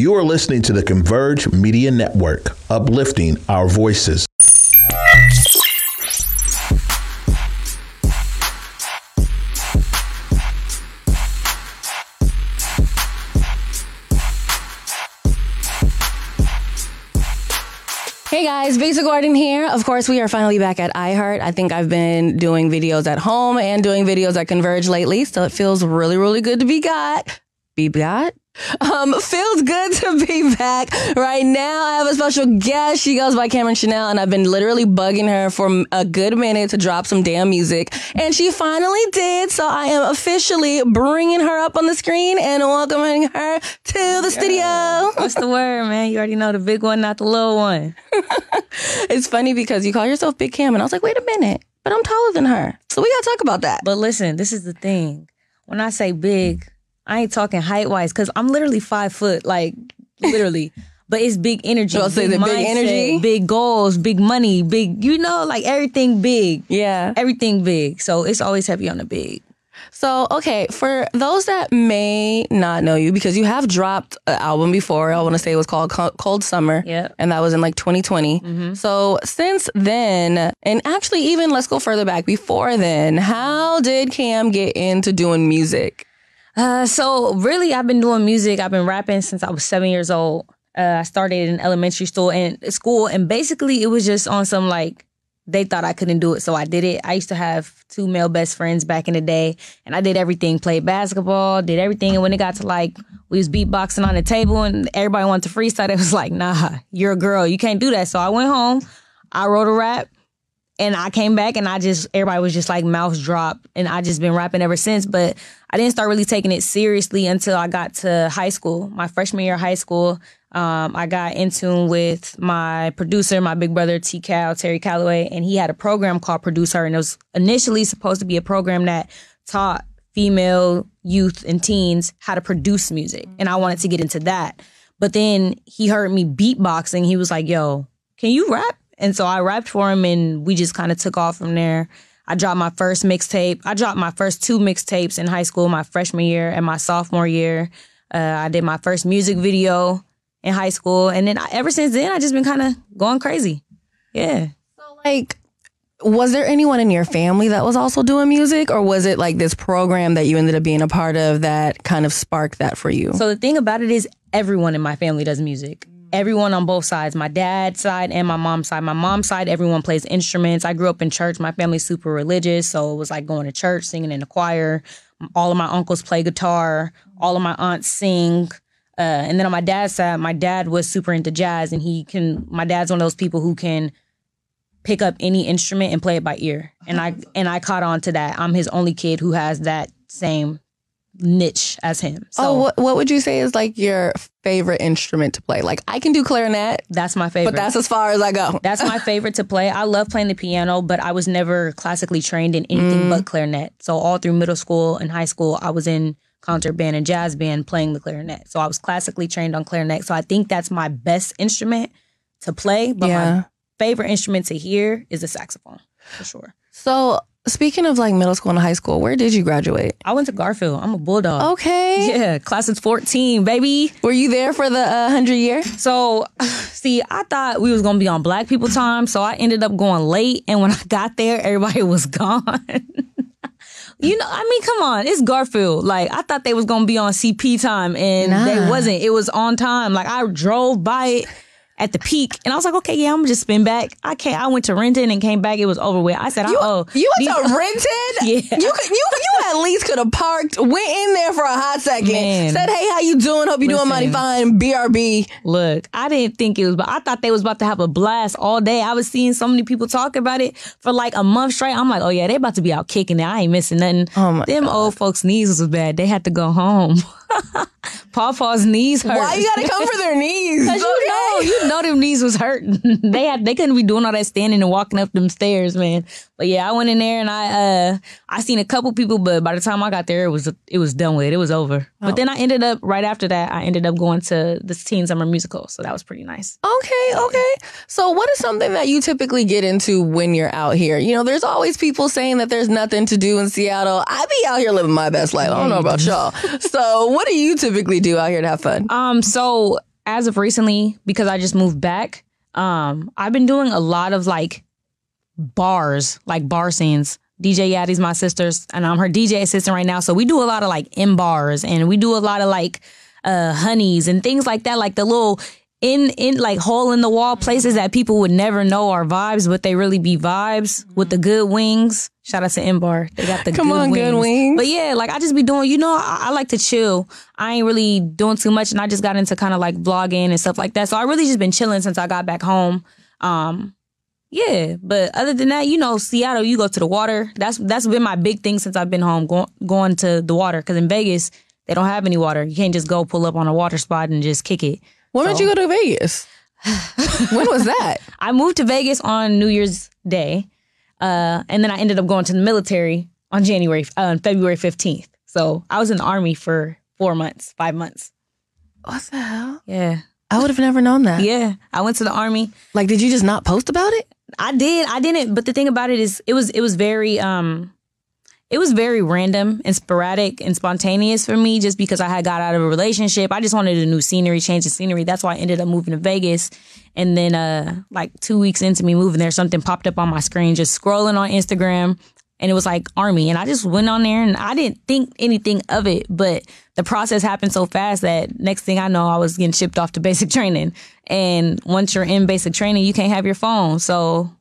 You are listening to the Converge Media Network, uplifting our voices. Hey guys, Victor Gordon here. Of course, we are finally back at iHeart. I think I've been doing videos at home and doing videos at Converge lately, so it feels really, really good to be got. Be got? Um, feels good to be back. Right now, I have a special guest. She goes by Cameron Chanel, and I've been literally bugging her for a good minute to drop some damn music. And she finally did. So I am officially bringing her up on the screen and welcoming her to the studio. What's the word, man? You already know the big one, not the little one. it's funny because you call yourself Big Cam, and I was like, wait a minute, but I'm taller than her. So we gotta talk about that. But listen, this is the thing. When I say big, I ain't talking height wise because I'm literally five foot, like literally. but it's big energy. So I'll say the big energy? big goals, big money, big. You know, like everything big. Yeah. Everything big. So it's always heavy on the big. So, okay, for those that may not know you, because you have dropped an album before, I want to say it was called Cold Summer. Yeah. And that was in like 2020. Mm-hmm. So, since then, and actually, even let's go further back before then, how did Cam get into doing music? Uh, so really, I've been doing music. I've been rapping since I was seven years old. Uh, I started in elementary school and school, and basically, it was just on some like they thought I couldn't do it, so I did it. I used to have two male best friends back in the day, and I did everything: played basketball, did everything. And when it got to like we was beatboxing on the table, and everybody wanted to freestyle, it was like, nah, you're a girl, you can't do that. So I went home, I wrote a rap, and I came back and I just everybody was just like mouth drop and I just been rapping ever since. But I didn't start really taking it seriously until I got to high school. My freshman year of high school, um, I got in tune with my producer, my big brother T Cal, Terry Calloway, and he had a program called Producer, and it was initially supposed to be a program that taught female youth and teens how to produce music. And I wanted to get into that. But then he heard me beatboxing. He was like, yo, can you rap? And so I rapped for him and we just kind of took off from there. I dropped my first mixtape. I dropped my first two mixtapes in high school, my freshman year and my sophomore year. Uh, I did my first music video in high school. And then I, ever since then, I just been kind of going crazy. Yeah. So, like, was there anyone in your family that was also doing music, or was it like this program that you ended up being a part of that kind of sparked that for you? So the thing about it is, everyone in my family does music. Everyone on both sides, my dad's side and my mom's side. My mom's side, everyone plays instruments. I grew up in church. My family's super religious, so it was like going to church, singing in the choir. All of my uncles play guitar. All of my aunts sing. Uh, and then on my dad's side, my dad was super into jazz, and he can. My dad's one of those people who can pick up any instrument and play it by ear. And I and I caught on to that. I'm his only kid who has that same niche as him. So oh, what, what would you say is like your favorite instrument to play? Like, I can do clarinet, that's my favorite. but that's as far as I go. That's my favorite to play. I love playing the piano, but I was never classically trained in anything Mm. but clarinet. So all through middle school and high school, I was in concert band and jazz band playing the clarinet. So I was classically trained on clarinet. So I think that's my best instrument to play. But Yeah. my favorite instrument to hear is the saxophone for sure. So, speaking of like middle school and high school, where did you graduate? I went to Garfield. I'm a bulldog. Okay. Yeah, class of 14, baby. Were you there for the uh, 100 year? So, see, I thought we was gonna be on Black People Time, so I ended up going late. And when I got there, everybody was gone. you know, I mean, come on, it's Garfield. Like I thought they was gonna be on CP time, and Nah. they wasn't. It was on time. Like I drove by it at the peak, and I was like, okay, yeah, I'm gonna just spin back. I can't. I went to Renton and came back. It was over with. I said, You, oh, you went to Renton? Yeah. You could, you you at least could have parked, went in there for a hot second, Man. said, "Hey, how you doing? Hope you doing mighty fine." BRB. Look, I didn't think it was, but I thought they was about to have a blast all day. I was seeing so many people talk about it for like a month straight. I'm like, oh yeah, they about to be out kicking it. I ain't missing nothing. Oh, my Them old folks' knees was bad. They had to go home. Pawpaw's knees hurt. Why you gotta come for their knees? Cause you know, you know them knees was hurting. they had they couldn't be doing all that standing and walking up them stairs, man. But yeah, I went in there and I uh I seen a couple people, but by the time I got there, it was it was done with. It was over. Oh. But then I ended up right after that, I ended up going to the teen summer musical, so that was pretty nice. Okay, okay. So, what is something that you typically get into when you're out here? You know, there's always people saying that there's nothing to do in Seattle. I be out here living my best life. I don't know about y'all. So, what do you typically do out here to have fun? Um, so as of recently, because I just moved back, um, I've been doing a lot of like bars, like bar scenes. DJ Yaddy's my sister's, and I'm her DJ assistant right now. So we do a lot of like in bars, and we do a lot of like uh honeys and things like that, like the little in in like hole in the wall places that people would never know are vibes, but they really be vibes with the good wings. Shout out to M Bar. They got the Come good on, wings. good wings. But yeah, like I just be doing, you know, I, I like to chill. I ain't really doing too much and I just got into kind of like vlogging and stuff like that. So I really just been chilling since I got back home. Um yeah, but other than that, you know, Seattle, you go to the water. That's that's been my big thing since I've been home, going going to the water. Because in Vegas, they don't have any water. You can't just go pull up on a water spot and just kick it. When did you go to Vegas? when was that? I moved to Vegas on New Year's Day, uh, and then I ended up going to the military on January, uh, on February fifteenth. So I was in the army for four months, five months. What the hell? Yeah, I would have never known that. yeah. I went to the army. Like, did you just not post about it? I did. I didn't. But the thing about it is, it was it was very um, it was very random and sporadic and spontaneous for me. Just because I had got out of a relationship, I just wanted a new scenery, change the scenery. That's why I ended up moving to Vegas. And then, uh, like two weeks into me moving there, something popped up on my screen, just scrolling on Instagram, and it was like army. And I just went on there, and I didn't think anything of it, but the process happened so fast that next thing I know, I was getting shipped off to basic training. And once you're in basic training, you can't have your phone. So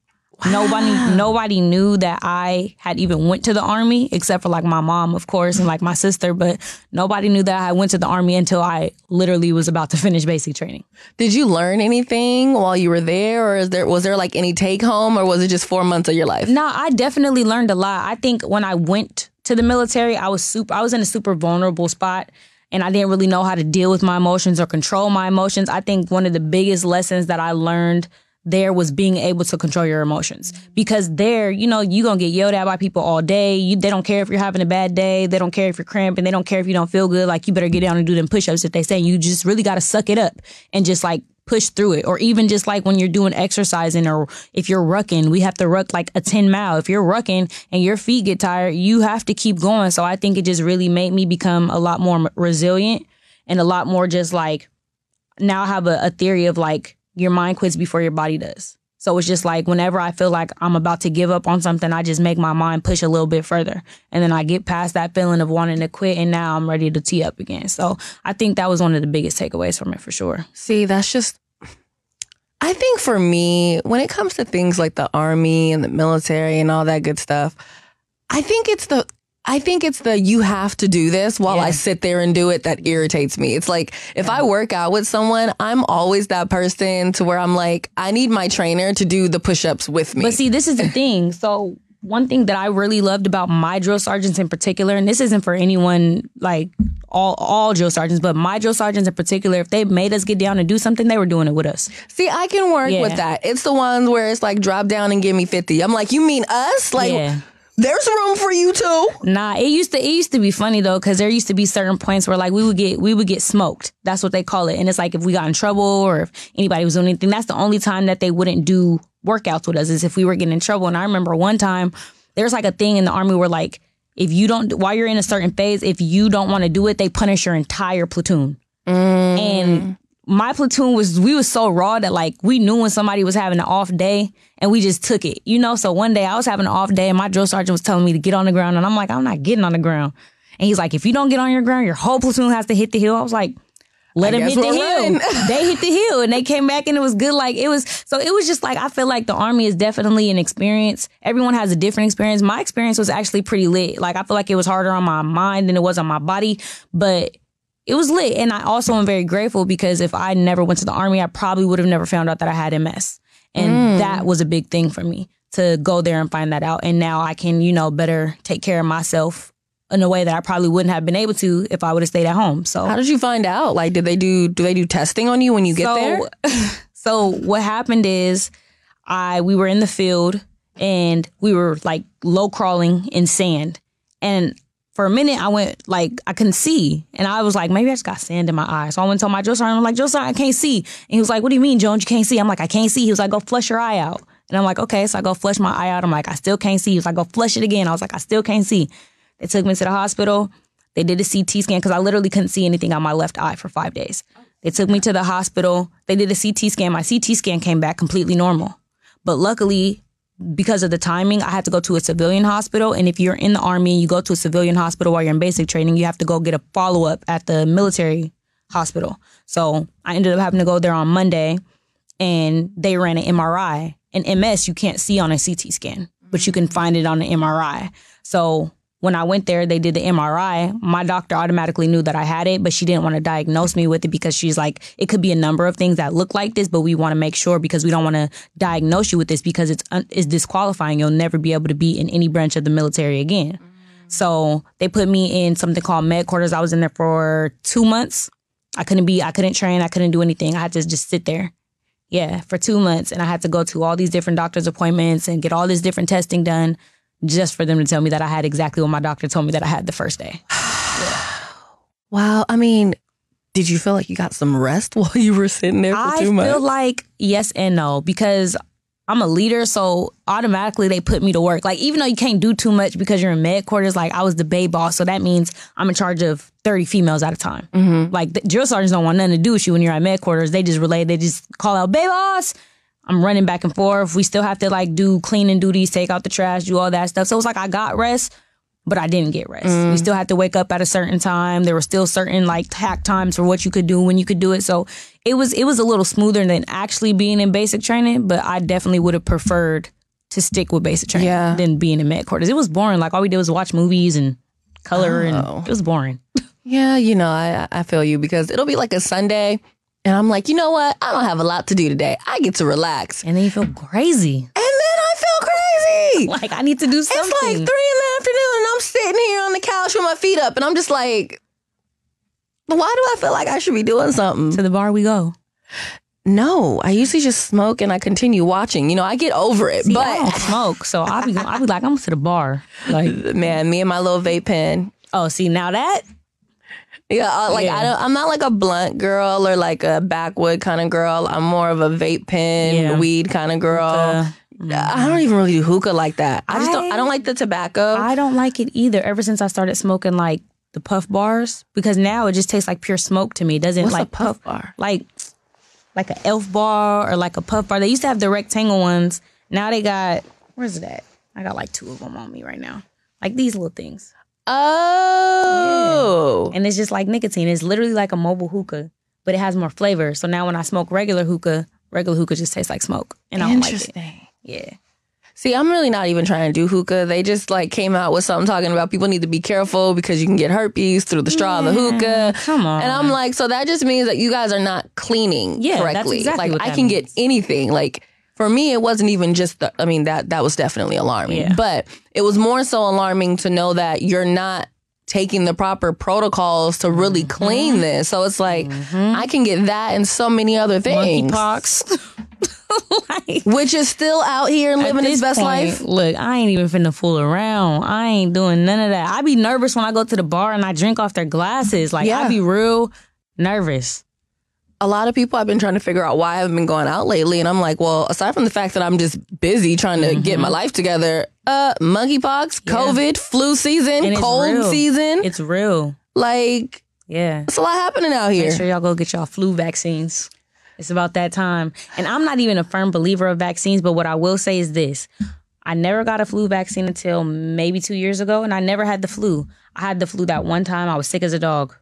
nobody nobody knew that I had even went to the army except for like my mom, of course, and like my sister. But nobody knew that I went to the army until I literally was about to finish basic training. Did you learn anything while you were there, or is there was there like any take home, or was it just four months of your life? No, I definitely learned a lot. I think when I went to the military, I was super. I was in a super vulnerable spot. And I didn't really know how to deal with my emotions or control my emotions. I think one of the biggest lessons that I learned there was being able to control your emotions. Because there you know you're gonna get yelled at by people all day. You, they don't care if you're having a bad day. They don't care if you're cramping. They don't care if you don't feel good. Like you better get down and do them push-ups if they say. You just really gotta suck it up and just like push through it. Or even just like when you're doing exercising or if you're rucking we have to ruck like a 10 mile. If you're rucking and your feet get tired you have to keep going. So i think it just really made me become a lot more resilient and a lot more just like now I have a, a theory of like your mind quits before your body does. So it's just like whenever I feel like I'm about to give up on something, I just make my mind push a little bit further. And then I get past that feeling of wanting to quit and now I'm ready to tee up again. So I think that was one of the biggest takeaways from it for sure. See, that's just. I think for me, when it comes to things like the army and the military and all that good stuff, I think it's the. I think it's the you have to do this while I sit there and do it that irritates me. It's like if I work out with someone, I'm always that person to where I'm like, I need my trainer to do the push ups with me. But see, this is the thing. So one thing that I really loved about my drill sergeants in particular, and this isn't for anyone like all all drill sergeants, but my drill sergeants in particular, if they made us get down and do something, they were doing it with us. See, I can work Yeah. with that. It's the ones where it's like drop down and give me 50. I'm like, you mean us? Like, Yeah. There's room for you too. Nah, it used to it used to be funny though, because there used to be certain points where like we would get we would get smoked. That's what they call it. And it's like if we got in trouble or if anybody was doing anything, that's the only time that they wouldn't do workouts with us is if we were getting in trouble. And I remember one time there's like a thing in the army where like if you don't while you're in a certain phase, if you don't want to do it, they punish your entire platoon. Mm. And my platoon was we was so raw that like we knew when somebody was having an off day and we just took it. You know, so one day I was having an off day and my drill sergeant was telling me to get on the ground and I'm like, I'm not getting on the ground. And he's like, if you don't get on your ground, your whole platoon has to hit the hill. I was like, let I him hit the hill. they hit the hill and they came back and it was good. Like it was so it was just like I feel like the army is definitely an experience. Everyone has a different experience. My experience was actually pretty lit. Like I feel like it was harder on my mind than it was on my body, but it was lit. And I also am very grateful because if I never went to the army, I probably would have never found out that I had MS. And mm. that was a big thing for me to go there and find that out. And now I can, you know, better take care of myself in a way that I probably wouldn't have been able to if I would have stayed at home. So How did you find out? Like, did they do do they do testing on you when you get so, there? so what happened is I we were in the field and we were like low crawling in sand. And for a minute I went like I couldn't see. And I was like, maybe I just got sand in my eyes. So I went to my drill sergeant, I'm like, drill I can't see. And he was like, What do you mean, Jones, you can't see? I'm like, I can't see. He was like, Go flush your eye out. And I'm like, okay. So I go flush my eye out. I'm like, I still can't see. He was like, go flush it again. I was like, I still can't see. They took me to the hospital. They did a CT scan because I literally couldn't see anything on my left eye for five days. They took me to the hospital. They did a CT scan. My CT scan came back completely normal. But luckily, because of the timing, I had to go to a civilian hospital. And if you're in the army and you go to a civilian hospital while you're in basic training, you have to go get a follow up at the military hospital. So I ended up having to go there on Monday and they ran an MRI. And MS you can't see on a CT scan, but you can mm. find it on an MRI. So when I went there, they did the MRI. My doctor automatically knew that I had it, but she didn't want to diagnose me with it because she's like, it could be a number of things that look like this, but we want to make sure because we don't want to diagnose you with this because it's un- disqualifying. You'll never be able to be in any branch of the military again. So they put me in something called med quarters. I was in there for two months. I couldn't be, I couldn't train, I couldn't do anything. I had to just sit there. Yeah, for two months. And I had to go to all these different doctor's appointments and get all this different testing done just for them to tell me that I had exactly what my doctor told me that I had the first day. Wow. I mean, did you feel like you got some rest while you were sitting there for I two months? I feel like yes and no because I'm a leader, so automatically they put me to work. Like even though you can't do too much because you're in med quarters, like I was the bay boss, so that means I'm in charge of 30 females at a time. Mm-hmm. Like the drill sergeants don't want nothing to do with you when you're at med quarters. They just relay, they just call out bay boss. I'm running back and forth. We still have to like do cleaning duties, take out the trash, do all that stuff. So it's like I got rest, but I didn't get rest. We mm. still had to wake up at a certain time. There were still certain like hack times for what you could do when you could do it. So it was it was a little smoother than actually being in basic training, but I definitely would have preferred to stick with basic training Yeah. than being in med quarters. It was boring. Like all we did was watch movies and color Oh. and it was boring. Yeah, you know, I I feel you because it'll be like a Sunday, and I'm like, you know what? I don't have a lot to do today. I get to relax, And then you feel crazy. and then I feel crazy. Like I need to do something. It's like three in the afternoon, and I'm sitting here on the couch with my feet up, and I'm just like, why do I feel like I should be doing something? to the bar we go. No, I usually just smoke and I continue watching. You know, I get over it, See, I don't smoke, so I'll be I'll be like I'm to the bar. Like man, me and my little vape pen. oh, see now that Yeah, I, like I Yeah. don't. I'm not like a blunt girl or like a backwood kind of girl. I'm more of a vape pen, Yeah. weed kind of girl. uh, I don't even really do hookah like that. I just don't. I- I don't like the tobacco. I don't like it either. Ever since I started smoking like the puff bars, because now it just tastes like pure smoke to me. It doesn't What's like a puff bar? like like a elf bar or like a puff bar. They used to have the rectangle ones. Now they got where's that? I got like two of them on me right now. Like these little things. Oh, And it's just like nicotine. It's literally like a mobile hookah, but it has more flavor. So now when I smoke regular hookah, regular hookah just tastes like smoke. And I don't like it. interesting. Yeah. See, I'm really not even trying to do hookah. They just like came out with something talking about people need to be careful because you can get herpes through the straw of the hookah. Come on. And I'm like, so that just means that you guys are not cleaning Yeah, correctly. exactly like I can means. get anything. Like for me, it wasn't even just the I mean, that that was definitely alarming. Yeah. But it was more so alarming to know that you're not taking the proper protocols to really Mm-hmm. clean this. So it's like I can get that and so many other things. Monkeypox. like, Which is still out here living his best point, life. Look, I ain't even finna fool around. I ain't doing none of that. I be nervous when I go to the bar and I drink off their glasses. Like Yeah. I be real nervous. A lot of people I've been trying to figure out why I haven't been going out lately. And I'm like, well, aside from the fact that I'm just busy trying to get Mm-hmm. my life together, uh, monkeypox, COVID, flu season, And cold season. It's real. like, Yeah. it's a lot happening out here. Make sure y'all go get y'all flu vaccines. It's about that time. And I'm not even a firm believer of vaccines, but what I will say is this. I never got a flu vaccine until maybe two years ago, and I never had the flu. I had the flu that one time. I was sick as a dog,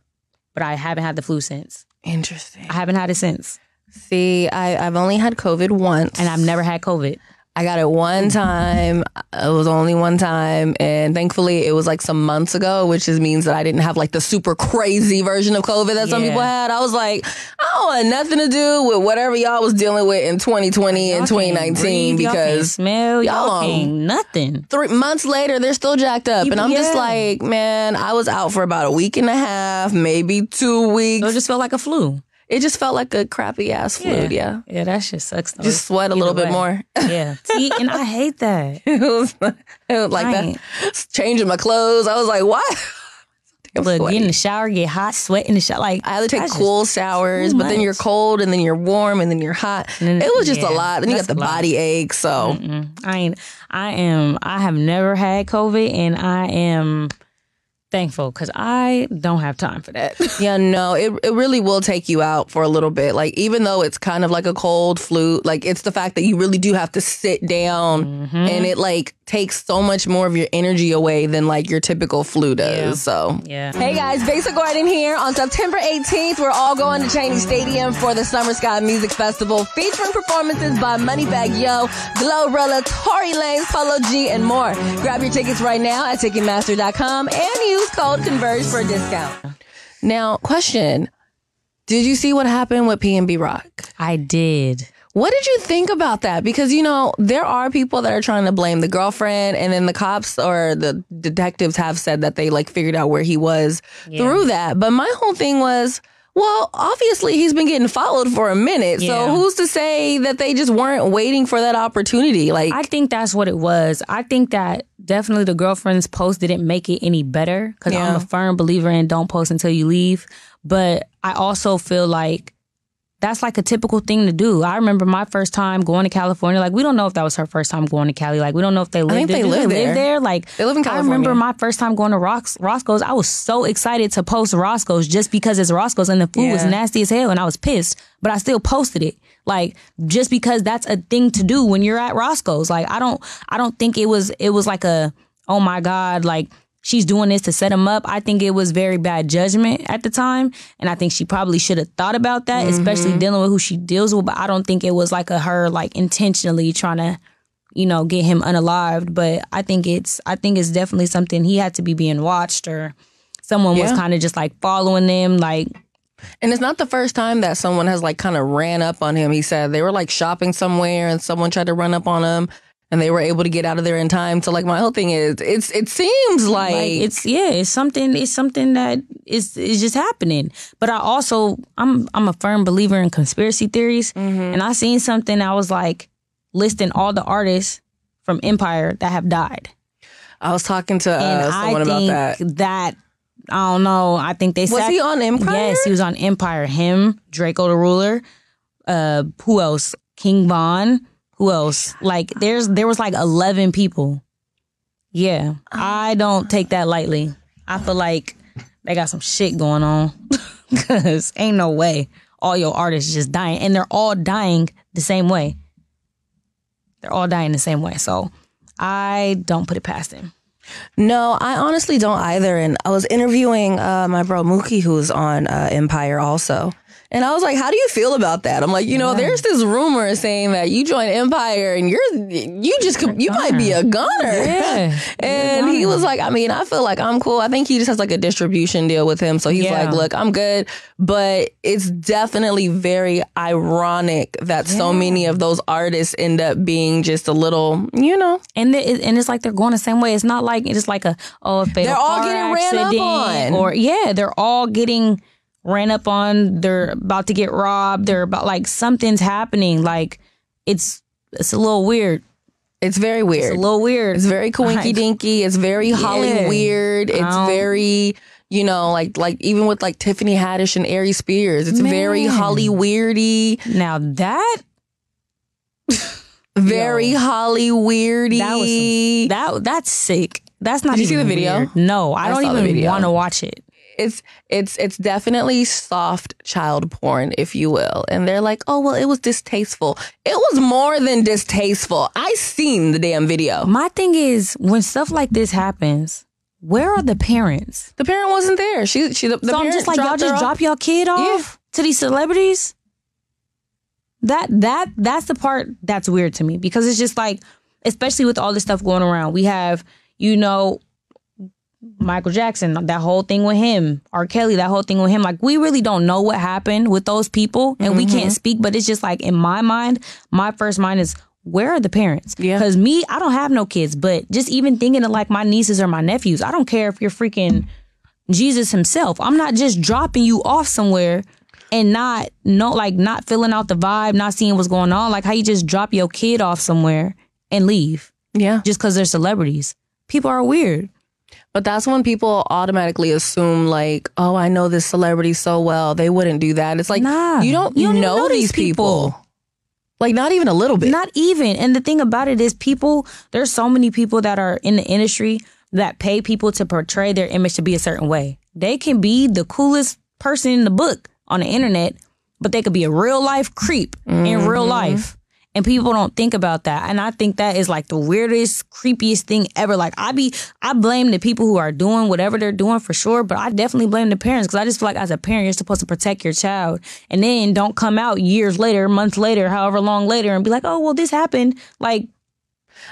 but I haven't had the flu since. Interesting. I haven't had it since. See, I, I've only had COVID once. And I've never had COVID. I got it one time. It was only one time. And thankfully, it was like some months ago, which just means that I didn't have like the super crazy version of COVID that some people had. I was like, I don't want nothing to do with whatever y'all was dealing with in 2020 and Y'all can't 2019 breathe, because smell, y'all, y'all- can't um, nothing. three months later, they're still jacked up. And I'm just like, man, I was out for about a week and a half, maybe two weeks. It just felt like a flu. It just felt like a crappy ass flu. Yeah. Yeah, that shit sucks. Though. Just sweat a Either little bit more. Yeah. See, and I hate that. it was, it was like that. Changing my clothes. I was like, what? Look, sweaty. get in the shower, get hot, sweat in the shower. Like I had to take cool showers, but then you're cold and then you're warm and then you're hot. then- it was just a lot. Then you got the body ache. So Mm, I ain't. I am. I have never had COVID, and I am thankful because I don't have time for that. Yeah, no, it it really will take you out for a little bit. Like even though it's kind of like a cold flu, like it's the fact that you really do have to sit down Mm-hmm. and it like takes so much more of your energy away than like your typical flu does. Yeah. So yeah. Hey guys, Basic Garden here. On September 18th, we're all going to Cheney Stadium for the Summer Sky Music Festival, featuring performances by Moneybagg Yo, GloRilla, Tory Lanez, Polo G, and more. Grab your tickets right now at Ticketmaster.com and use code Converge for a discount. Now, question. Did you see what happened with PnB Rock? I did. What did you think about that? Because, you know, there are people that are trying to blame the girlfriend, and then the cops or the detectives have said that they like figured out where he was through that. But my whole thing was, well, obviously he's been getting followed for a minute. So who's to say that they just weren't waiting for that opportunity? Like, I think that's what it was. I think that definitely the girlfriend's post didn't make it any better because I'm a firm believer in don't post until you leave. But I also feel like that's like a typical thing to do. I remember my first time going to California. Like we don't know if that was her first time going to Cali. Like we don't know if they lived think there. they live there. live there. Like They live in California. I remember my first time going to Ros- Roscoe's. I was so excited to post Roscoe's just because it's Roscoe's and the food was nasty as hell and I was pissed, but I still posted it. Like just because that's a thing to do when you're at Roscoe's. Like I don't I don't think it was it was like a oh my god like she's doing this to set him up. I think it was very bad judgment at the time and I think she probably should have thought about that, mm-hmm. especially dealing with who she deals with, but I don't think it was like a her like intentionally trying to you know, get him unalived. But I think it's I think it's definitely something he had to be being watched or someone was kind of just like following them. Like and it's not the first time that someone has like kind of ran up on him. He said they were like shopping somewhere and someone tried to run up on him. And they were able to get out of there in time. So, like, my whole thing is, it's it seems like, like it's yeah, it's something it's something that is is just happening. But I also I'm I'm a firm believer in conspiracy theories. And I seen something I was like listing all the artists from Empire that have died. I was talking to And uh, someone I about think that. that I don't know. I think they said Was sac- he on Empire? Yes, he was on Empire. Him, Drakeo the Ruler. Uh, who else? King Von. Who else? Like, there's there was like eleven people. Yeah, I don't take that lightly. I feel like they got some shit going on. Cause ain't no way all your artists just dying, and they're all dying the same way. They're all dying the same way. So I don't put it past him. No, I honestly don't either. And I was interviewing uh, my bro Mookie, who's on uh, Empire also. And I was like, "How do you feel about that?" I'm like, you know, there's this rumor saying that you joined Empire and you're you just you might be a gunner. Yeah. and he was like, "I mean, I feel like I'm cool. I think he just has like a distribution deal with him, so he's Yeah. like, look, I'm good." But it's definitely very ironic that so many of those artists end up being just a little, you know, And it, and it's like they're going the same way. It's not like it's like a oh, fatal They're all getting ran up on. or yeah, they're all getting ran up on. They're about to get robbed. They're about like something's happening. Like it's it's a little weird. it's very weird. It's a little weird. It's very coinky dinky. It's very Holly Yeah. weird. It's don't- very, you know, like like even with like Tiffany Haddish and Aries Spears. It's very Holly weirdy, Now that very Holly weirdy. that was some, that that's sick. That's not Did you see the video? weird. No, I, I don't even want to watch it. it's it's it's definitely soft child porn, if you will. And they're like, oh well, it was distasteful. It was more than distasteful. I seen the damn video. My thing is when stuff like this happens, where are the parents? The parent wasn't there. She she the, the so I'm just like, y'all just off. drop y'all kid off to these celebrities. That that that's the part that's weird to me because it's just like, especially with all this stuff going around, we have you know Michael Jackson, that whole thing with him, R. Kelly, that whole thing with him. Like we really don't know what happened with those people, and we Mm-hmm. can't speak. But it's just like in my mind, my first mind is. Where are the parents? Yeah. Because me, I don't have no kids, but just even thinking of like my nieces or my nephews, I don't care if you're freaking Jesus himself. I'm not just dropping you off somewhere and not no like not filling out the vibe, not seeing what's going on. Like how you just drop your kid off somewhere and leave Yeah. just because they're celebrities. People are weird. But that's when people automatically assume like, oh, I know this celebrity so well, they wouldn't do that. It's like Nah. you don't You don't know, know these people. people. Like not even a little bit. Not even. And the thing about it is people, there's so many people that are in the industry that pay people to portray their image to be a certain way. They can be the coolest person in the book on the internet, but they could be a real life creep in real mm-hmm. life. And people don't think about that. And I think that is like the weirdest, creepiest thing ever. Like I be I blame the people who are doing whatever they're doing for sure, but I definitely blame the parents because I just feel like as a parent, you're supposed to protect your child. And then don't come out years later, months later, however long later, and be like, oh well, this happened. Like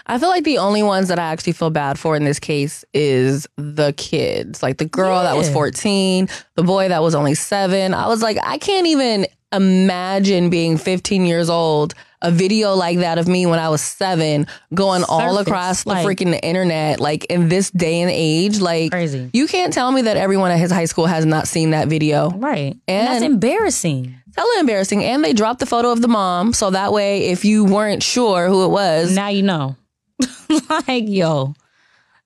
I feel like the only ones that I actually feel bad for in this case is the kids. Like the girl that was 14, the boy that was only seven. I was like, I can't even imagine being 15 years old. A video like that of me when I was seven going all across the like- freaking internet, like in this day and age. Like, Crazy. you can't tell me that everyone at his high school has not seen that video. right. And, that's And- embarrassing. Hella embarrassing. And they dropped the photo of the mom. So that way, if you weren't sure who it was, Now you know. like, yo,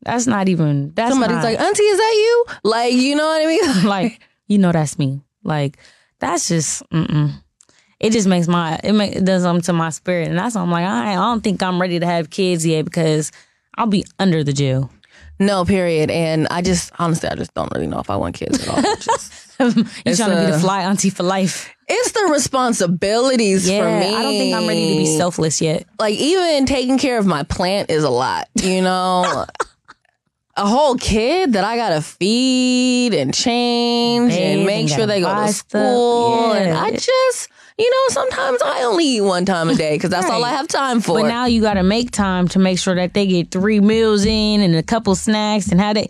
that's not even that's somebody's not- like, Auntie, is that you? Like, you know what I mean? like you know that's me like that's just mm-mm. It just makes my it, make, it does something to my spirit and that's why i'm like I, I don't think i'm ready to have kids yet because i'll be under the jail No, period. And I just honestly, I just don't really know if I want kids at all. Just- you It's, trying to be the fly auntie for life it's the responsibilities yeah for me. i don't think i'm ready to be selfless yet Like even taking care of my plant is a lot. You know. A whole kid that I gotta feed and change and make and sure they go to school. And I just, you know, sometimes I only eat one time a day because that's all I have time for. but now you got to make time to make sure that they get three meals in and a couple snacks and how they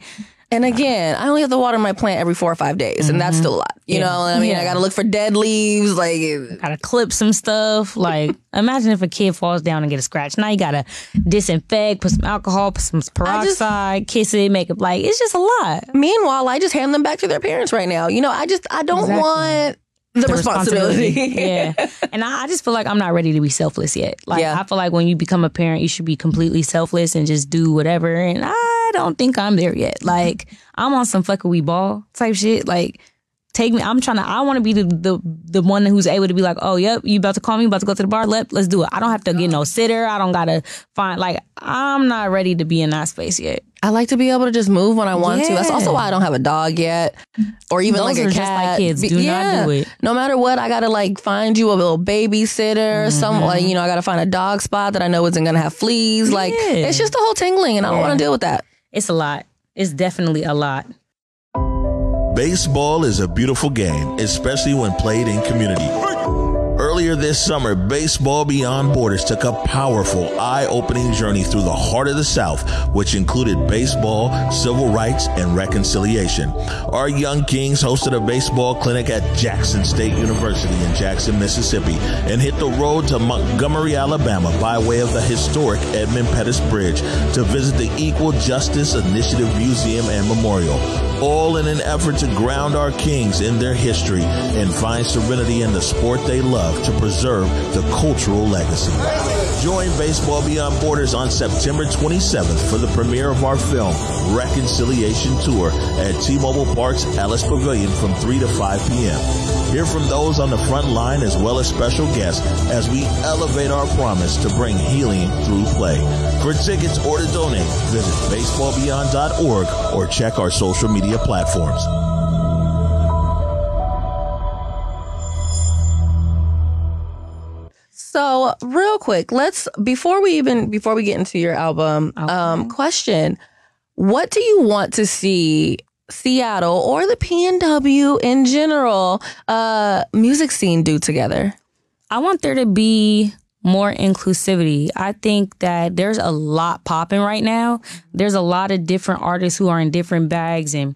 And again, I only have to water my plant every four or five days, and that's mm-hmm. still a lot. You Yeah. know, what I mean, I got to look for dead leaves. Like, gotta clip some stuff. Like, imagine if a kid falls down and get a scratch. Now you gotta disinfect, put some alcohol, put some peroxide, kiss it, make it like it's just a lot. meanwhile, I just hand them back to their parents right now. You know, I just I don't Exactly. want the, responsibility. yeah. And I, I just feel like I'm not ready to be selfless yet. Like Yeah. I feel like when you become a parent, you should be completely selfless and just do whatever. And I don't think I'm there yet. Like I'm on some fucker we ball type shit. Like take me. I'm trying to. I want to be the, the the one who's able to be like, oh, yep, you about to call me, about to go to the bar. Let let's do it. I don't have to get no sitter. I don't gotta find like I'm not ready to be in that space yet. I like to be able to just move when I want to. That's also why I don't have a dog yet, or even Those like a cat. just like kids. Do not do it. No matter what, I gotta like find you a little babysitter. Mm-hmm. Some like you know, I gotta find a dog spot that I know isn't gonna have fleas. Like Yeah. it's just a whole tingling, and I don't want to deal with that. It's a lot. It's definitely a lot. Baseball is a beautiful game, especially when played in community. Earlier this summer, Baseball Beyond Borders took a powerful, eye opening journey through the heart of the South, which included baseball, civil rights, and reconciliation. Our young Kings hosted a baseball clinic at Jackson State University in Jackson, Mississippi, and hit the road to Montgomery, Alabama by way of the historic Edmund Pettus Bridge to visit the Equal Justice Initiative Museum and Memorial all in an effort to ground our kings in their history and find serenity in the sport they love to preserve the cultural legacy. Join Baseball Beyond Borders on September 27th for the premiere of our film, Reconciliation Tour, at T-Mobile Park's Alice Pavilion from 3 to 5 p.m. Hear from those on the front line as well as special guests as we elevate our promise to bring healing through play. For tickets or to donate, visit baseballbeyond.org or check our social media platforms. So, real quick, let's before we even before we get into your album, um, question: What do you want to see Seattle or the PNW in general uh, music scene do together? I want there to be more inclusivity. I think that there's a lot popping right now. There's a lot of different artists who are in different bags and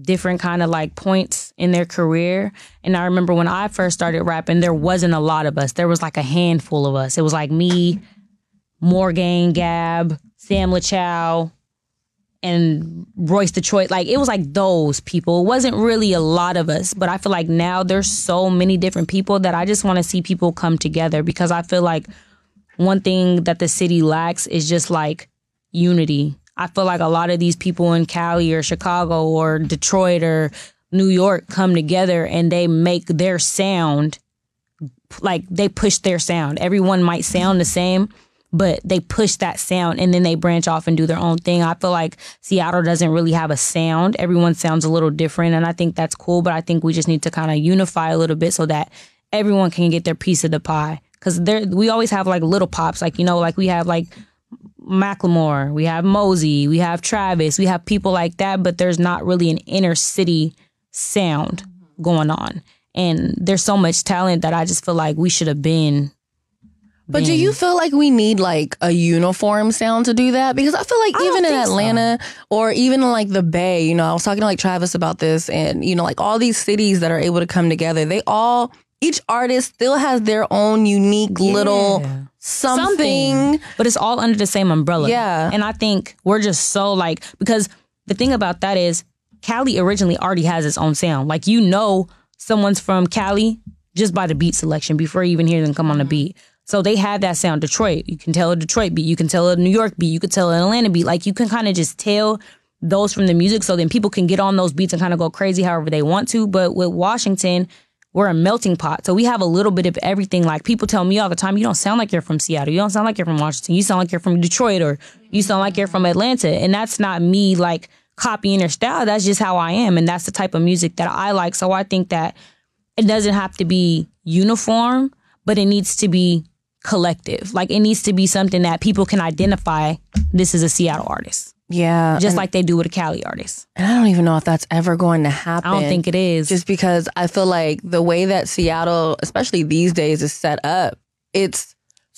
different kind of like points in their career. And I remember when I first started rapping, there wasn't a lot of us. There was like a handful of us. It was like me, Morgan, Gab, Sam LaChow, and Royce Detroit. Like it was like those people. It wasn't really a lot of us, but I feel like now there's so many different people that I just want to see people come together because I feel like one thing that the city lacks is just like unity. I feel like a lot of these people in Cali or Chicago or Detroit or New York come together and they make their sound like they push their sound. Everyone might sound the same, but they push that sound and then they branch off and do their own thing. I feel like Seattle doesn't really have a sound. Everyone sounds a little different, and I think that's cool. But I think we just need to kind of unify a little bit so that everyone can get their piece of the pie. Because there, we always have like little pops, like you know, like we have like Macklemore, we have Mosey, we have Travis, we have people like that, but there's not really an inner city sound going on. And there's so much talent that I just feel like we should have been. But do you feel like we need like a uniform sound to do that? Because I feel like I even in think so. Atlanta or even like the Bay, you know, I was talking to like Travis about this and, you know, like all these cities that are able to come together, they all, each artist still has their own unique little something. but it's all under the same umbrella. Yeah. And I think we're just so like because the thing about that is Cali originally already has its own sound. Like you know someone's from Cali just by the beat selection before you even hear them come on the mm-hmm. beat. So they have that sound. Detroit, you can tell a Detroit beat, you can tell a New York beat, you can tell an Atlanta beat. Like you can kind of just tell those from the music so then people can get on those beats and kind of go crazy however they want to. But with Washington, we're a melting pot. So we have a little bit of everything. Like people tell me all the time, you don't sound like you're from Seattle. You don't sound like you're from Washington. You sound like you're from Detroit or you sound like you're from Atlanta. And that's not me like copying their style. That's just how I am. And that's the type of music that I like. So I think that it doesn't have to be uniform, but it needs to be collective. Like it needs to be something that people can identify this is a Seattle artist. Yeah. Just like they do with a Cali artist. and I don't even know if that's ever going to happen. I don't think it is. just because I feel like the way that Seattle, especially these days, is set up, it's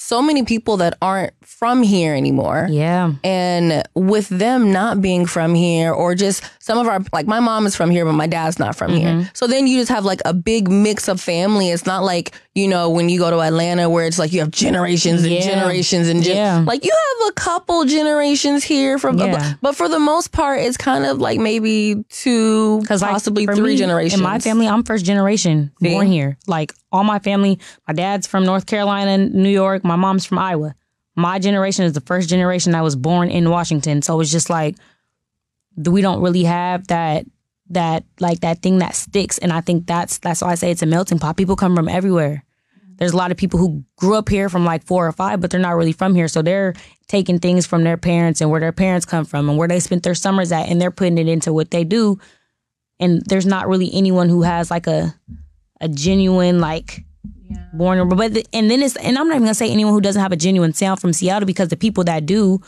so many people that aren't from here anymore. yeah. And with them not being from here, or just some of our, like my mom is from here, but my dad's not from Mm-hmm. here. So then you just have like a big mix of family. It's not like, you know, when you go to Atlanta where it's like you have generations and Yeah. generations and gen- Yeah. like you have a couple generations here from, Yeah. but for the most part, it's kind of like maybe two, possibly for three me, generations. In my family, I'm first generation born here. Like all my family, my dad's from North Carolina, New York. My mom's from Iowa. My generation is the first generation that was born in Washington. So it's just like we don't really have that that like that thing that sticks. And I think that's that's why I say it's a melting pot. People come from everywhere. There's a lot of people who grew up here from like four or five, but they're not really from here. So they're taking things from their parents and where their parents come from and where they spent their summers at, and they're putting it into what they do and there's not really anyone who has like a a genuine like born or but the, and then it's and I'm not even gonna say anyone who doesn't have a genuine sound from Seattle because the people that do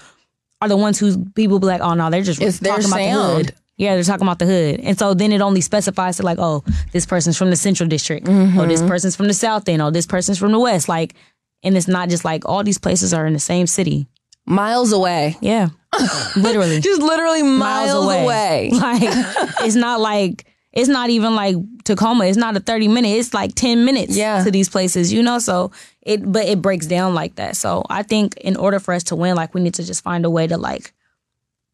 are the ones who people be like oh no they're just It's their talking about the sound. hood yeah they're talking about the hood and so then it only specifies to like oh this person's from the central district Mm-hmm. oh this person's from the south end oh this person's from the west like and it's not just like all these places are in the same city miles away. yeah literally Just literally miles, away. Like it's not like it's not even like Tacoma. It's not a thirty minute. It's like ten minutes Yeah. to these places. You know, so it but it breaks down like that. So I think in order for us to win, like we need to just find a way to like,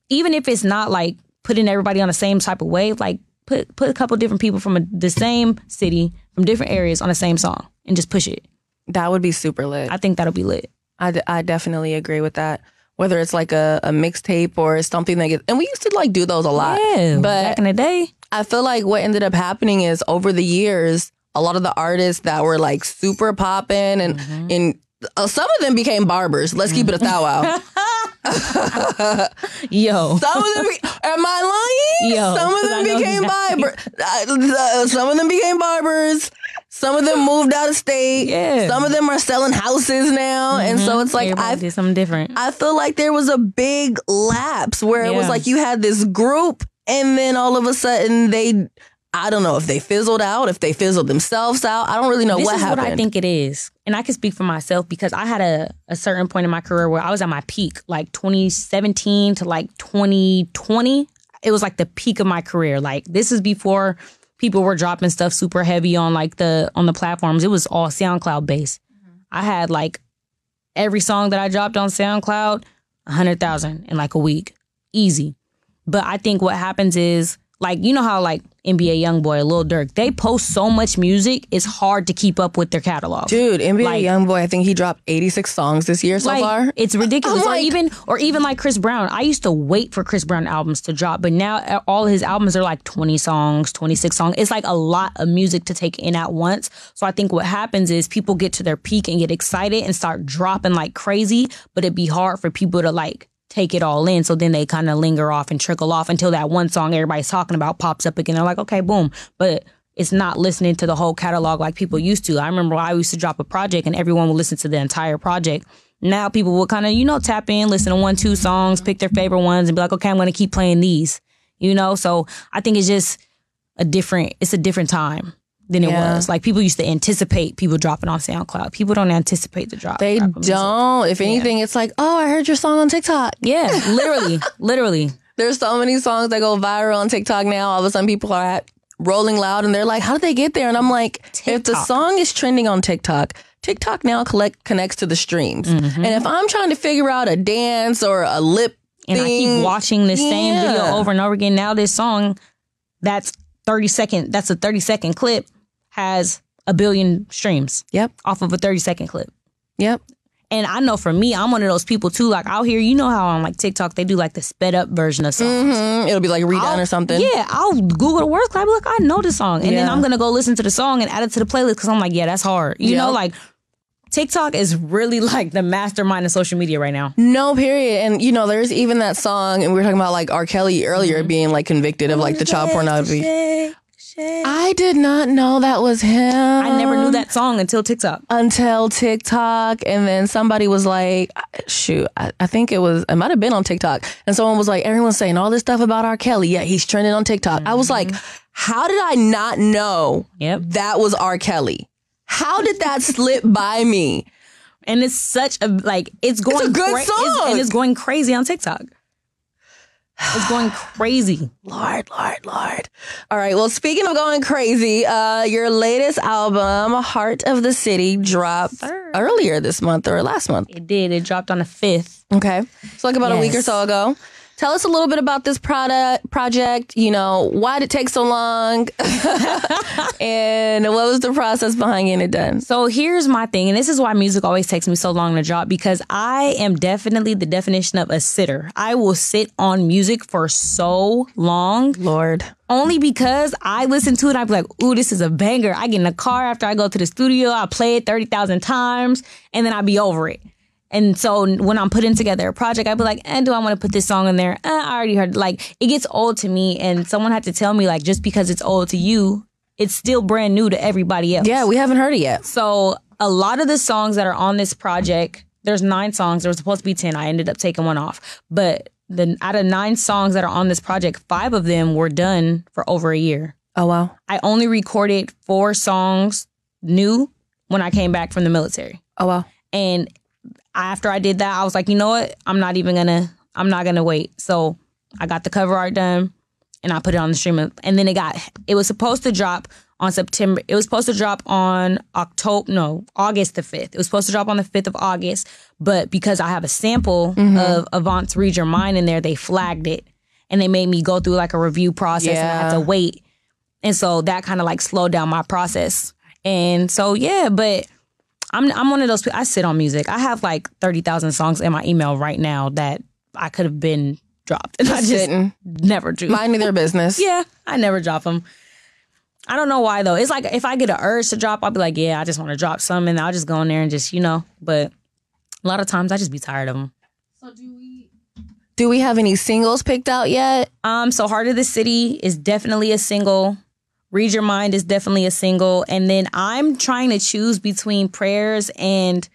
even if it's not like putting everybody on the same type of wave, like put put a couple different people from a, the same city from different areas on the same song and just push it. That would be super lit. I think that'll be lit. I, d- I definitely agree with that. Whether it's like a, a mixtape or something that gets, and we used to like do those a lot. Yeah, But back in the day, I feel like what ended up happening is over the years, a lot of the artists that were like super popping and Mm-hmm. and uh, some of them became barbers. Let's keep it a thou wow. yo, Some of them, be- am I lying? Yo, some of them became barbers. Uh, some of them became barbers. Some of them moved out of state. Yeah. Mm-hmm. Some of them are selling houses now, and so it's like everybody I did something different. I feel like there was a big lapse where it was like you had this group and then all of a sudden they I don't know if they fizzled out, if they fizzled themselves out. I don't really know this what is happened. what I think it is. And I can speak for myself because I had a, a certain point in my career where I was at my peak, like 2017 to like 2020. It was like the peak of my career. Like this is before people were dropping stuff super heavy on like the on the platforms. It was all SoundCloud based. I had like every song that I dropped on SoundCloud, a hundred thousand in like a week. Easy. But I think what happens is like you know how like NBA YoungBoy, Lil Durk. They post so much music, it's hard to keep up with their catalog. Dude, NBA Like- YoungBoy, I think he dropped 86 songs this year so like far. it's ridiculous. I'm or even or even like Chris Brown. I used to wait for Chris Brown albums to drop, but now uh, all his albums are like 20 songs, 26 songs. It's like a lot of music to take in at once. So I think what happens is people get to their peak and get excited and start dropping like crazy, but it'd be hard for people to like take it all in. So then they kind of linger off and trickle off until that one song everybody's talking about pops up again. They're like, okay, boom. But it's not listening to the whole catalog like people used to. I remember I used to drop a project and everyone would listen to the entire project. Now people will kind of, you know, tap in, listen to one, two songs, pick their favorite ones and be like, okay, I'm going to keep playing these, you know? So I think it's just a different, it's a different time than it was. Like people used to anticipate people dropping on SoundCloud. People don't anticipate the drop. they of Apple Music. don't. If anything, it's like, oh, I heard your song on TikTok. Yeah, literally, literally. There's so many songs that go viral on TikTok now. All of a sudden, people are at Rolling Loud and they're like, how did they get there? And I'm like, if the song is trending on TikTok, TikTok now collect connects to the streams. Mm-hmm. And if I'm trying to figure out a dance or a lip And I thing, keep watching this same video over and over again. Now this song, that's 30 second, that's a 30 second clip, has a billion streams Yep, off of a 30 second clip. yep. And I know for me, I'm one of those people too. Like out here, you know how on like TikTok they do like the sped up version of songs. hmm It'll be like redone I'll- or something. Yeah, I'll Google the words. I'll be like, I know the song, and then I'm gonna go listen to the song and add it to the playlist because I'm like, yeah, that's hard. You know, like TikTok is really like the mastermind of social media right now. No, period. And you know, there's even that song, and we were talking about like R. Kelly earlier Mm-hmm. being like convicted of like the child pornography. I did not know that was him. I never knew that song until TikTok. until TikTok, and then somebody was like, "Shoot, I, I think it was. It might have been on TikTok." And someone was like, "Everyone's saying all this stuff about R. Kelly. Yeah, he's trending on TikTok." I was like, mm-hmm. "How did I not know Yep. that was R. Kelly? How did that slip by me?" and it's such a like it's going good cra- song. and it's going crazy on TikTok. It's going crazy. Lord, Lord, Lord. All right. Well, speaking of going crazy, uh, your latest album, Heart of the City, dropped Sir. earlier this month or last month. It did. It dropped on the fifth. Okay. So like about a week or so ago. Tell us a little bit about this product project, you know, why did it take so long? and what was the process behind getting it done? So here's my thing, and this is why music always takes me so long to drop because I am definitely the definition of a sitter. I will sit on music for so long Lord. only because I listen to it. I'd be like, ooh, this is a banger. I get in the car after I go to the studio, I play it 30,000 times, and then I be over it. And so when I'm putting together a project, I'd be like, eh, do I want to put this song in there? Eh, I already heard. Like, it gets old to me, and someone had to tell me, like, just because it's old to you, it's still brand new to everybody else. Yeah, we haven't heard it yet. So a lot of the songs that are on this project, there's nine songs. There was supposed to be ten. I ended up taking one off. But the out of nine songs that are on this project, five of them were done for over a year. Oh wow. I only recorded four songs new when I came back from the military. Oh wow. And after I did that, I was like, you know what? I'm not even gonna. I'm not gonna wait. So I got the cover art done, and I put it on the stream. And then it got. It was supposed to drop on September. It was supposed to drop on October. No, August the fifth. It was supposed to drop on the fifth of August. But because I have a sample mm-hmm. of Avant's "Read Your Mind" in there, they flagged it, and they made me go through like a review process, and I had to wait. And so that kind of like slowed down my process. And so yeah, but I'm I'm one of those people. I sit on music. I have like thirty thousand songs in my email right now that I could have been dropped, and I just Sitting. never do. Minding their business. yeah, I never drop them. I don't know why though. It's like if I get an urge to drop, I'll be like, yeah, I just want to drop some, and I'll just go in there and just you know. But a lot of times I just be tired of them. So do we? Do we have any singles picked out yet? Um, so Heart of the City is definitely a single. Read Your Mind is definitely a single. And then I'm trying to choose between prayers and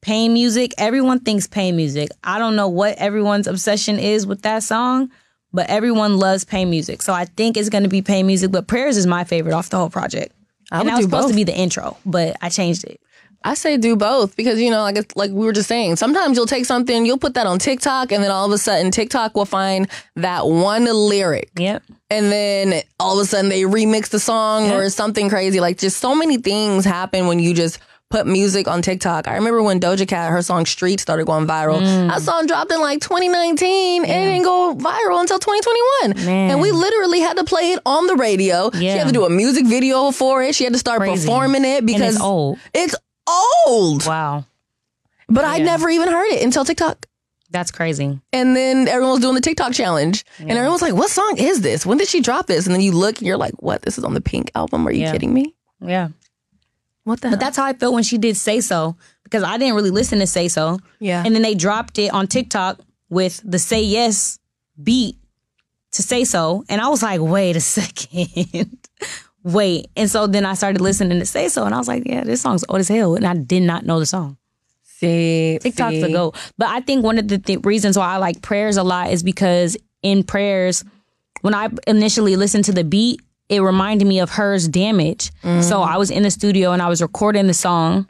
pain music. Everyone thinks pain music. I don't know what everyone's obsession is with that song, but everyone loves pain music. So I think it's gonna be pain music, but prayers is my favorite off the whole project. I and that was supposed both. to be the intro, but I changed it. I say do both because you know, like like we were just saying, sometimes you'll take something, you'll put that on TikTok, and then all of a sudden TikTok will find that one lyric, Yep. and then all of a sudden they remix the song Yeah. or something crazy. Like just so many things happen when you just put music on TikTok. I remember when Doja Cat, her song Street started going viral. Mm. That song dropped in like 2019 and it didn't go viral until 2021. Man. And we literally had to play it on the radio. Yeah. She had to do a music video for it. She had to start Crazy. performing it because it's old. It's old. Wow. But I Yeah. never even heard it until TikTok. That's crazy. And then everyone was doing the TikTok challenge. And everyone was like, what song is this? When did she drop this? And then you look and you're like, what? This is on the Pink album? Are you Yeah. kidding me? Yeah. What the But that's how I felt when she did Say So because I didn't really listen to Say So. Yeah. And then they dropped it on TikTok with the Say Yes beat to Say So. And I was like, wait a second. Wait. And so then I started listening to Say So and I was like, yeah, this song's old as hell. And I did not know the song. See, TikTok's see. a go. But I think one of the th- reasons why I like prayers a lot is because in prayers, when I initially listened to the beat, it reminded me of hers damage. Mm-hmm. So I was in the studio and I was recording the song.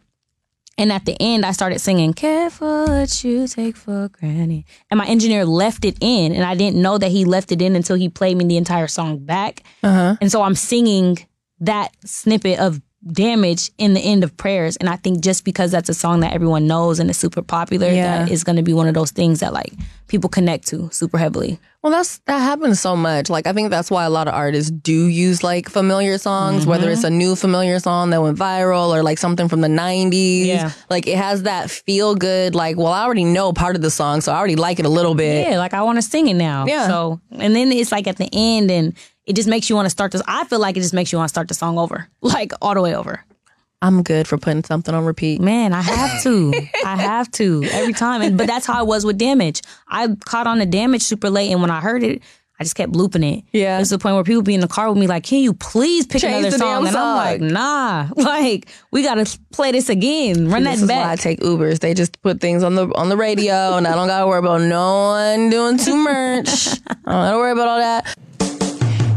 And at the end, I started singing, Careful what you take for granted. And my engineer left it in. And I didn't know that he left it in until he played me the entire song back. Uh-huh. And so I'm singing that snippet of damage in the end of prayers. And I think just because that's a song that everyone knows and is super popular, Yeah. that is going to be one of those things that like people connect to super heavily. Well, that's that happens so much. Like I think that's why a lot of artists do use like familiar songs, whether Mm-hmm. it's a new familiar song that went viral or like something from the '90s. Yeah. Like it has that feel good. Like, well, I already know part of the song, so I already like it a little bit. Yeah, like I want to sing it now. Yeah. So, and then it's like at the end and it just makes you want to start this. I feel like it just makes you want to start the song over, like all the way over. I'm good for putting something on repeat. Man, I have to. I have to every time. And but that's how I was with Damage. I caught on the Damage super late, and when I heard it, I just kept looping it. Yeah. It's to the point where people be in the car with me like, "Can you please pick Change another the song?" And I'm like, "Nah, like we gotta play this again. Run This that is why I take Ubers. They just put things on the on the radio, and I don't gotta worry about no one doing too much. I don't gotta worry about all that.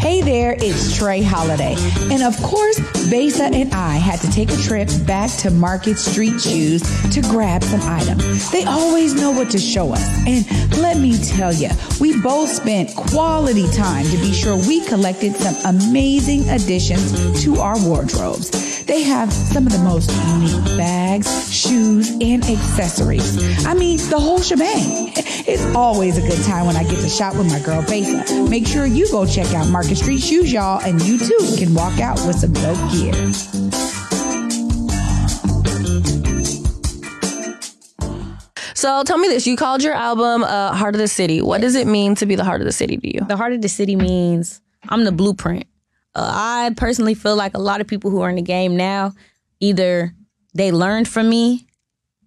Hey there, it's Trey Holiday. And of course, Besa and I had to take a trip back to Market Street Shoes to grab some items. They always know what to show us. And let me tell you, we both spent quality time to be sure we collected some amazing additions to our wardrobes. They have some of the most unique bags, shoes, and accessories. I mean, the whole shebang. It's always a good time when I get to shop with my girl Besa. Make sure you go check out Market Street Shoes, y'all, and you too can walk out with some dope gear. So tell me this: you called your album uh, "Heart of the City." What does it mean to be the heart of the city to you? the heart of the city means I'm the blueprint. Uh, I personally feel like a lot of people who are in the game now, either they learned from me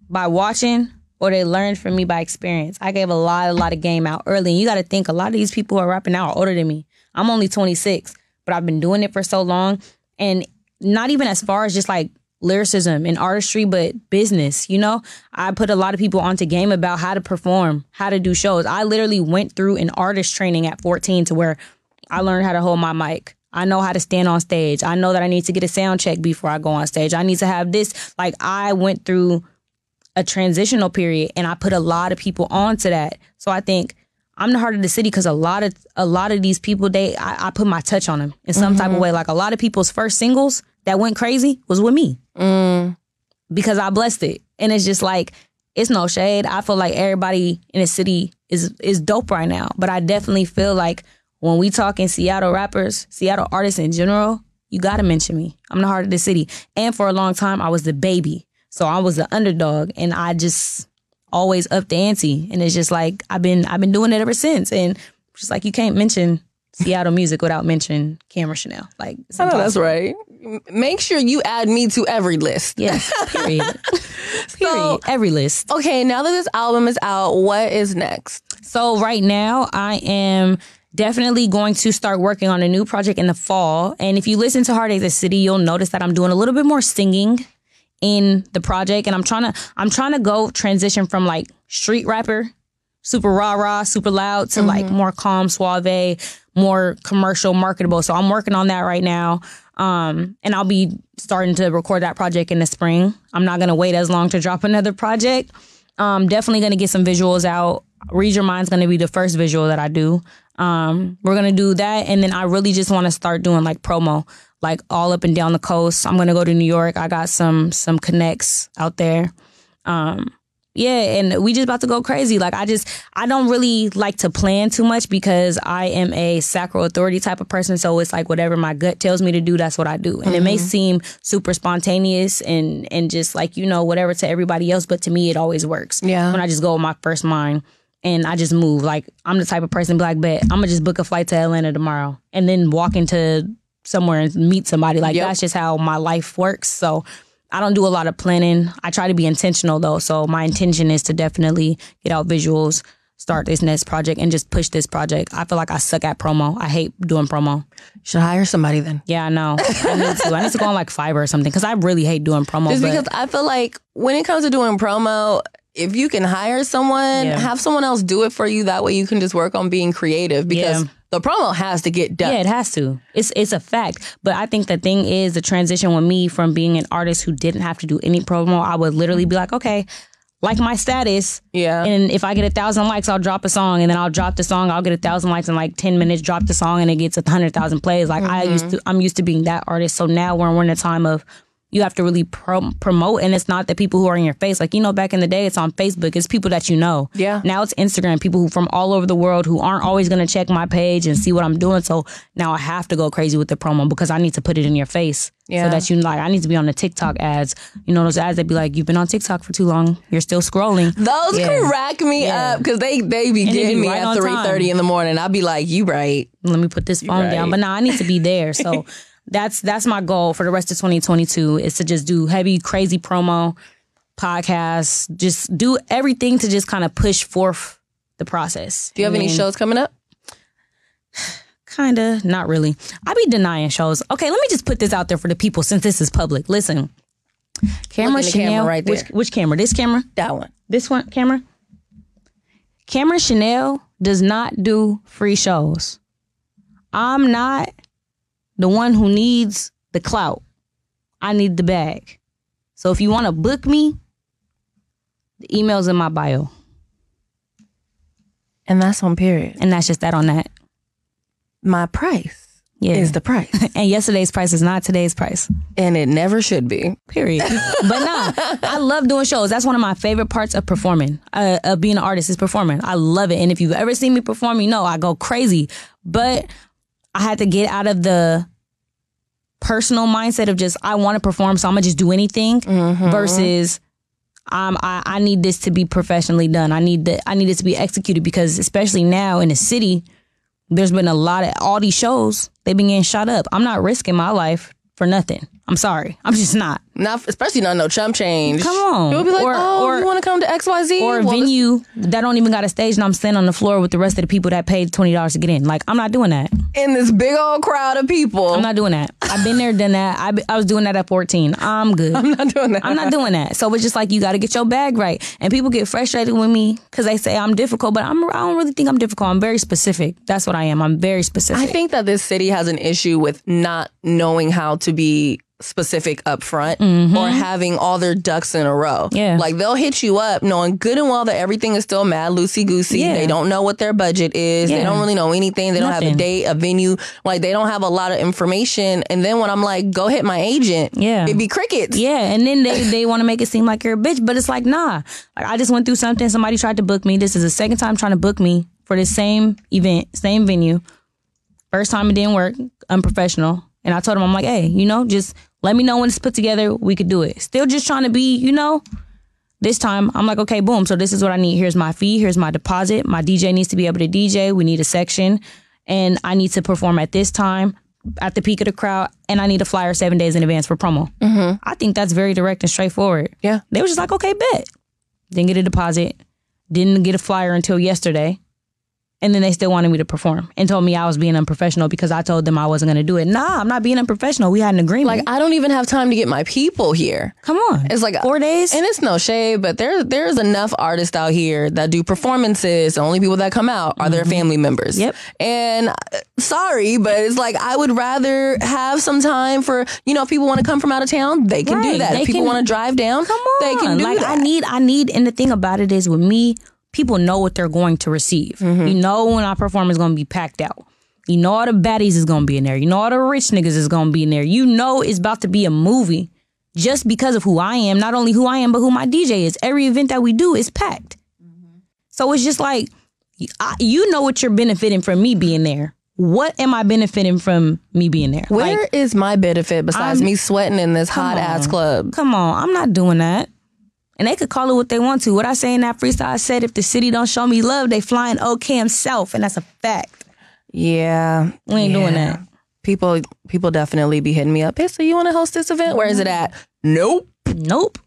by watching or they learned from me by experience. I gave a lot, a lot of game out early. And you got to think a lot of these people who are rapping now are older than me. I'm only 26, but I've been doing it for so long. And not even as far as just like lyricism and artistry, but business. You know, I put a lot of people onto game about how to perform, how to do shows. I literally went through an artist training at 14 to where I learned how to hold my mic. I know how to stand on stage. I know that I need to get a sound check before I go on stage. I need to have this. Like I went through a transitional period and I put a lot of people onto that. So I think I'm the heart of the city because a lot of a lot of these people they I, I put my touch on them in some type of mm-hmm. way. Like a lot of people's first singles that went crazy was with me mm. because I blessed it. And it's just like it's no shade. I feel like everybody in the city is is dope right now. But I definitely feel like when we talk in Seattle rappers, Seattle artists in general, you gotta mention me. I'm the heart of the city. And for a long time I was the baby. So I was the underdog and I just always up the ante. And it's just like I've been I've been doing it ever since. And just like you can't mention Seattle music without mentioning Cameron Chanel. Like I know that's right. Make sure you add me to every list. Yes. Period. period. So- Every list. Okay, now that this album is out, what is next? So right now I am definitely going to start working on a new project in the fall. And if you listen to Heart of the City, you'll notice that I'm doing a little bit more singing in the project. And I'm trying to I'm trying to go transition from like street rapper, super rah rah, super loud to like more calm, suave, more commercial, marketable. So I'm working on that right now. Um, and I'll be starting to record that project in the spring. I'm not gonna wait as long to drop another project. Um, definitely gonna get some visuals out. Read Your Mind's gonna be the first visual that I do. Um, we're gonna do that, and then I really just want to start doing like promo. Like all up and down the coast. I'm gonna go to New York. I got some some connects out there. Um, yeah, and we just about to go crazy. Like I just I don't really like to plan too much because I am a sacral authority type of person. So it's like whatever my gut tells me to do, that's what I do. And mm-hmm. it may seem super spontaneous and and just like you know whatever to everybody else, but to me it always works. Yeah, when I just go with my first mind and I just move. Like I'm the type of person like, bet I'm gonna just book a flight to Atlanta tomorrow and then walk into somewhere and meet somebody. Like yep. that's just how my life works. So I don't do a lot of planning. I try to be intentional though. So my intention is to definitely get out visuals, start this next project, and just push this project. I feel like I suck at promo. I hate doing promo. Should hire somebody then. Yeah, I know. I need to. I need to go on like Fiverr or something because I really hate doing promo. Just because I feel like when it comes to doing promo, if you can hire someone, yeah. have someone else do it for you. That way you can just work on being creative because yeah. The promo has to get done. Yeah, it has to. It's it's a fact. But I think the thing is the transition with me from being an artist who didn't have to do any promo, I would literally be like, okay, like my status. Yeah. And if I get a thousand likes, I'll drop a song, and then I'll drop the song. I'll get a thousand likes in like ten minutes. Drop the song, and it gets a hundred thousand plays. Like mm-hmm. I used to. I'm used to being that artist. So now when we're in a time of you have to really pro- promote and it's not the people who are in your face. Like you know back in the day it's on facebook. It's people that you know. Yeah. Now it's instagram people who from all over the world who aren't always going to check my page and see what i'm doing. So now i have to go crazy with the promo because i need to put it in your face yeah. so that you like i need to be on the tiktok ads. You know those ads that be like you've been on tiktok for too long. You're still scrolling. Those yeah. crack me yeah. up because they they be and getting me right at 3.30 in the morning. I'd be like you right. Let me put this phone right. down. But now i need to be there. So that's that's my goal for the rest of 2022 is to just do heavy crazy promo podcasts just do everything to just kind of push forth the process. Do you have and any shows coming up? Kinda not really. I be denying shows. Okay let me just put this out there for the people since this is public. Listen Cameron Chanel camera right there. Which, which camera? This camera? That one. This one camera? Cameron Chanel does not do free shows. I'm not the one who needs the clout. I need the bag. So if you want to book me, the email's in my bio. And that's on period. And that's just that on that. My price yeah. is the price. and yesterday's price is not today's price. And it never should be. Period. but nah, I love doing shows. That's one of my favorite parts of performing, uh, of being an artist is performing. I love it. And if you've ever seen me perform, you know I go crazy. But I had to get out of the personal mindset of just I want to perform, so I'm gonna just do anything mm-hmm. versus um, I, I need this to be professionally done. I need that I need it to be executed because especially now in the city, there's been a lot of all these shows, they've been getting shot up. I'm not risking my life for nothing. I'm sorry. I'm just not. Not especially not no chump change. Come on. People be like, or, oh, or, you want to come to XYZ? Or a well, venue that don't even got a stage and I'm standing on the floor with the rest of the people that paid twenty dollars to get in. Like I'm not doing that. In this big old crowd of people. I'm not doing that. I've been there, done that. I, I was doing that at 14. I'm good. I'm not doing that. I'm not doing that. So it's just like you got to get your bag right. And people get frustrated with me because they say I'm difficult, but I'm I don't really think I'm difficult. I'm very specific. That's what I am. I'm very specific. I think that this city has an issue with not knowing how to be specific up front mm-hmm. Mm-hmm. or having all their ducks in a row. Yeah. Like they'll hit you up knowing good and well that everything is still mad loosey goosey. Yeah. They don't know what their budget is. Yeah. They don't really know anything. They Nothing. don't have a date, a venue. Like they don't have a lot of information. And then when I'm like, go hit my agent, yeah. it'd be crickets. Yeah. And then they, they want to make it seem like you're a bitch, but it's like, nah. Like I just went through something. Somebody tried to book me. This is the second time trying to book me for the same event, same venue. First time it didn't work, unprofessional. And I told him, I'm like, hey, you know, just let me know when it's put together. We could do it. Still just trying to be, you know. This time, I'm like, okay, boom. So this is what I need. Here's my fee. Here's my deposit. My DJ needs to be able to DJ. We need a section, and I need to perform at this time at the peak of the crowd, and I need a flyer seven days in advance for promo. Mm-hmm. I think that's very direct and straightforward. Yeah, they were just like, okay, bet. Didn't get a deposit. Didn't get a flyer until yesterday and then they still wanted me to perform and told me I was being unprofessional because I told them I wasn't going to do it. Nah, I'm not being unprofessional. We had an agreement. Like I don't even have time to get my people here. Come on, it's like four days, and it's no shade, but there there's enough artists out here that do performances. The only people that come out are mm-hmm. their family members. Yep. And uh, sorry, but it's like I would rather have some time for you know if people want to come from out of town, they can right. do that. They if people want to drive down, come on, they can do like, that. I need I need, and the thing about it is with me people know what they're going to receive. Mm-hmm. You know when our performance is going to be packed out. You know all the baddies is gonna be in there. You know all the rich niggas is gonna be in there. You know it's about to be a movie just because of who I am. Not only who I am, but who my DJ is. Every event that we do is packed. So it's just like I, you know what you're benefiting from me being there. What am I benefiting from me being there? Where Like, is my benefit besides I'm- me sweating in this hot ass club? come on, I'm not doing that. And they could call it what they want to. What I say in that freestyle, I said if the city don't show me love, they flying OCAM south, and that's a fact. Yeah, We ain't doing that. People, people definitely be hitting me up. Hey, so you want to host this event? Where is it at? Nope. Nope.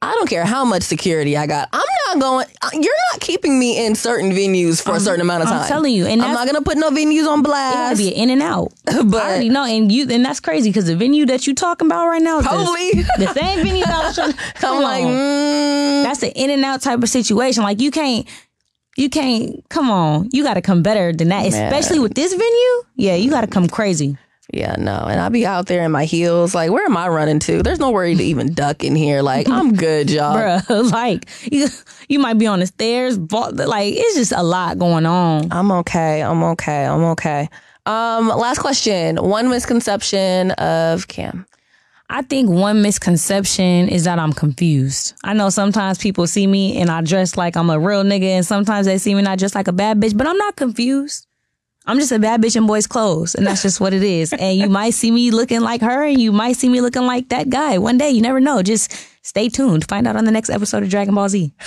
I don't care how much security I got. I'm not going. uh, You're not keeping me in certain venues for a certain amount of time. I'm telling you, and I'm not gonna put no venues on blast. It gotta be an in and out. But- I already know, and you, and that's crazy because the venue that you talking about right now, is the- Probably. the, same venue that I was trying. I'm Come like, mm, that's an in and out type of situation. Like you can't, you can't. Come on, you got to come better than that. Especially with this venue. Yeah, you got to come crazy. Yeah, no. And I'll be out there in my heels. Like, where am I running to? There's nowhere to even duck in here. Like, I'm good, y'all. Bruh, like you, you might be on the stairs, but like it's just a lot going on. I'm okay. I'm okay. I'm okay. Um, last question. One misconception of Cam. I think one misconception is that I'm confused. I know sometimes people see me and I dress like I'm a real nigga, and sometimes they see me and I dress like a bad bitch, but I'm not confused. I'm just a bad bitch in boys' clothes, and that's just what it is. And you might see me looking like her, and you might see me looking like that guy one day. You never know. Just stay tuned. Find out on the next episode of Dragon Ball Z.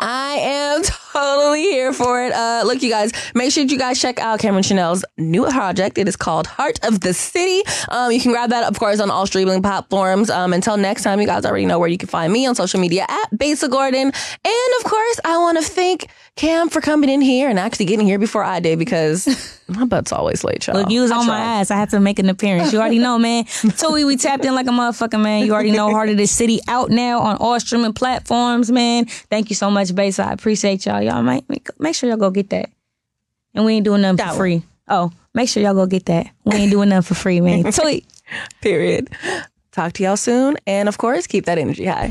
I am totally here for it. Uh, look, you guys, make sure you guys check out Cameron Chanel's new project. It is called Heart of the City. Um, you can grab that, of course, on all streaming platforms. Um, until next time, you guys already know where you can find me on social media at Besa Gordon. And of course, I want to thank Cam for coming in here and actually getting here before I did because my butt's always late, y'all. Look, you was I on my ass. I had to make an appearance. You already know, man. Toey, we tapped in like a motherfucker, man. You already know Heart of the City out now on all streaming platforms, man. Thank you so much, Bass. I appreciate y'all. Y'all make, make make sure y'all go get that. And we ain't doing nothing for free. Oh, make sure y'all go get that. We ain't doing nothing for free, man. Toey. Period. Talk to y'all soon. And of course, keep that energy high.